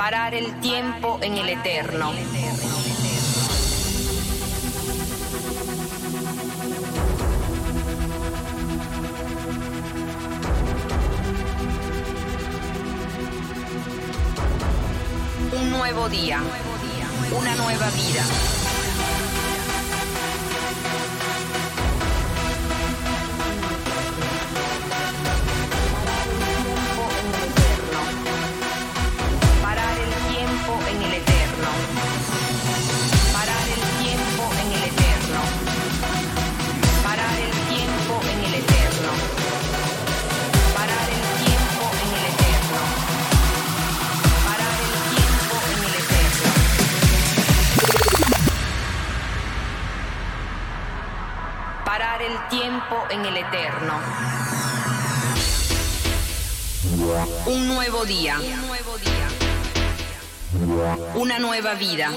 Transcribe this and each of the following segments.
Parar el tiempo en el eterno. Un nuevo día, una nueva vida. El tiempo en el eterno. Un nuevo día. Una nueva vida.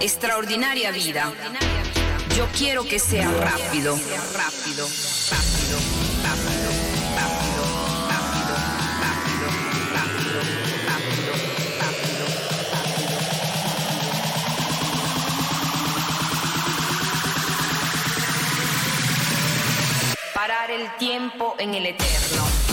Extraordinaria vida. Yo quiero que sea rápido, rápido, rápido, el tiempo en el eterno.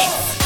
To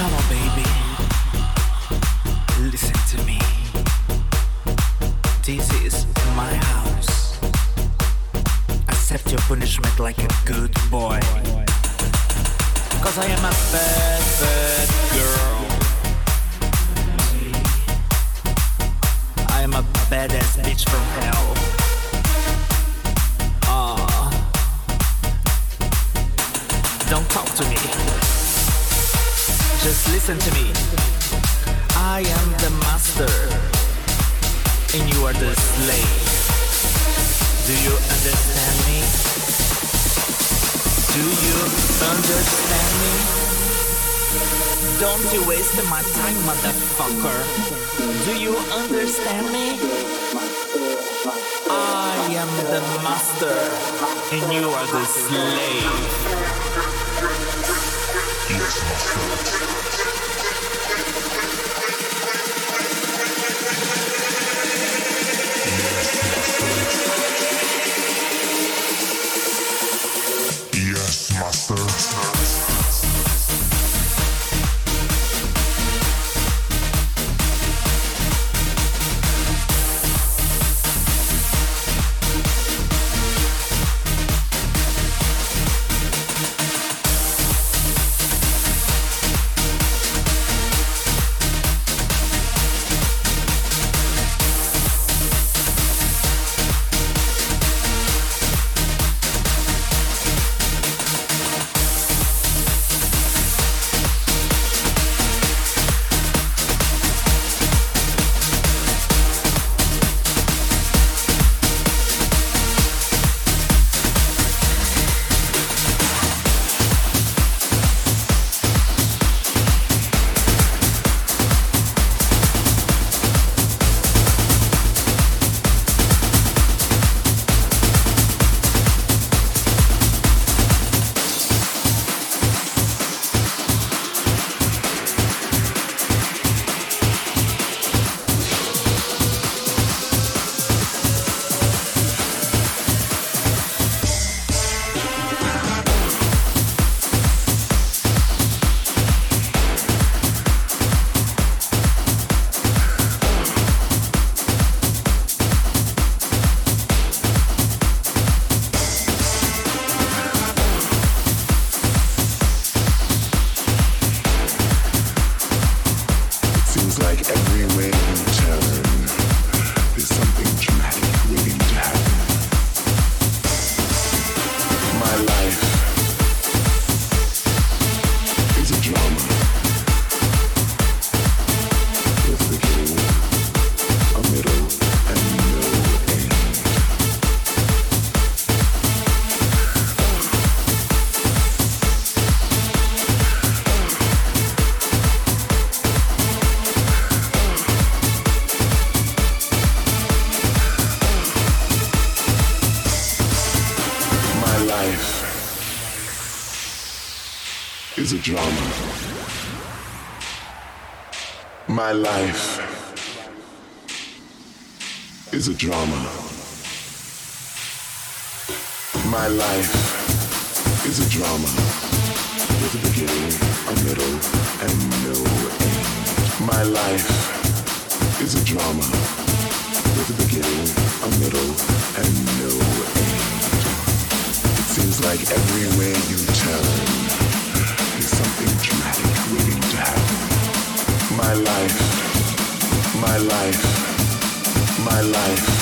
Come on, baby. Listen to me. This is my house. Accept your punishment like a good boy. Cause I am a bad my time, motherfucker. Do you understand me? I am the master, and you are the slave. My life is a drama. My life is a drama with a beginning, a middle, and no end. My life is a drama with a beginning, a middle, and no end. It seems like everywhere you turn, there's something dramatic. My life, my life, my life